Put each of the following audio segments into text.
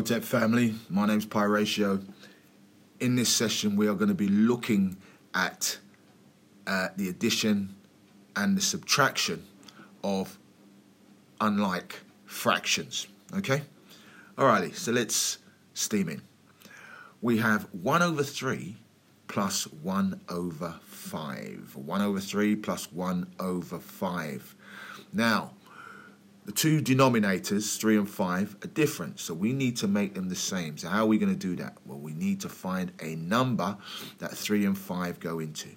Hotep family, my name's Pi Ratio. In this session, we are going to be looking at uh, the addition and the subtraction of unlike fractions. Okay? Alrighty, so let's steam in. We have 1 over 3 plus 1 over 5. 1 over 3 plus 1 over 5. Now, the two denominators, 3 and 5, are different, so we need to make them the same. So how are we going to do that? Well, we need to find a number that 3 and 5 go into.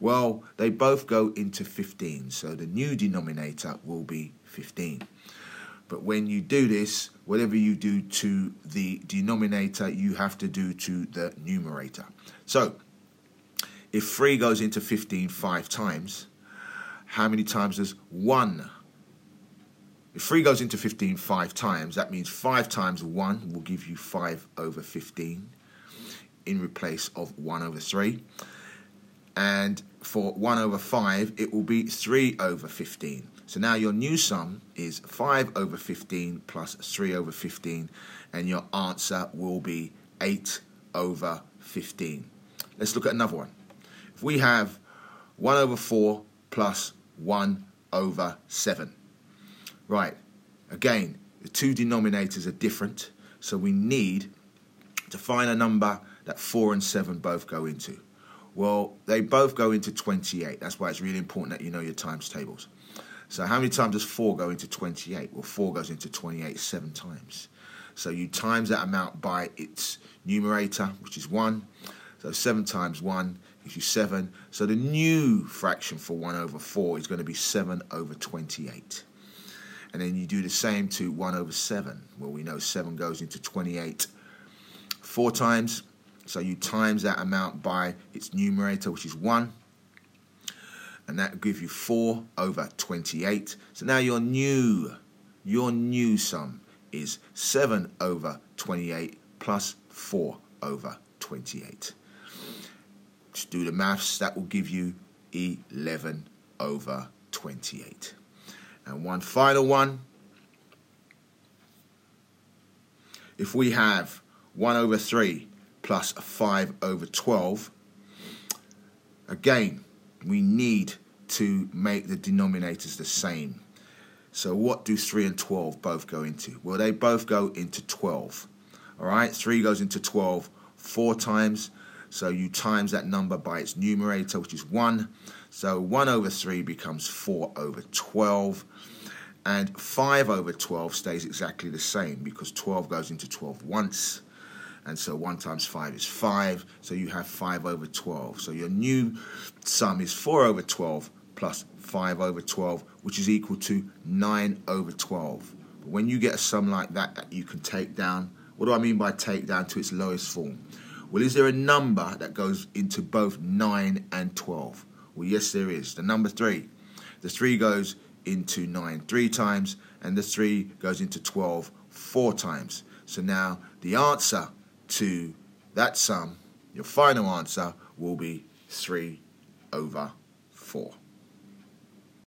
Well, they both go into 15, so the new denominator will be 15. But when you do this, whatever you do to the denominator, you have to do to the numerator. So, if 3 goes into 15 five times, how many times does 1 if 3 goes into 15 five times, that means 5 times 1 will give you 5 over 15 in replace of 1 over 3. And for 1 over 5, it will be 3 over 15. So now your new sum is 5 over 15 plus 3 over 15, and your answer will be 8 over 15. Let's look at another one. If we have 1 over 4 plus 1 over 7. Right, again, the two denominators are different, so we need to find a number that 4 and 7 both go into. Well, they both go into 28. That's why it's really important that you know your times tables. So how many times does 4 go into 28? Well, 4 goes into 28 seven times. So you times that amount by its numerator, which is 1. So 7 times 1 gives you 7. So the new fraction for 1 over 4 is going to be 7 over 28. And then you do the same to 1 over 7. Well, we know 7 goes into 28 four times. So you times that amount by its numerator, which is 1. And that will give you 4 over 28. So now your new, your new sum is 7 over 28 plus 4 over 28. Just do the maths, that will give you 11 over 28. And one final one. If we have 1 over 3 plus 5 over 12, again, we need to make the denominators the same. So what do 3 and 12 both go into? Well, they both go into 12. All right, 3 goes into 12 four times. So you times that number by its numerator, which is 1. So 1 over 3 becomes 4 over 12. And 5 over 12 stays exactly the same because 12 goes into 12 once. And so 1 times 5 is 5. So you have 5 over 12. So your new sum is 4 over 12 plus 5 over 12, which is equal to 9 over 12. But when you get a sum like that that you can take down, what do I mean by take down to its lowest form? Well, is there a number that goes into both 9 and 12? Well, yes, there is. The number 3. The 3 goes into 9 three times, and the 3 goes into 12 four times. So now the answer to that sum, your final answer, will be 3 over 4.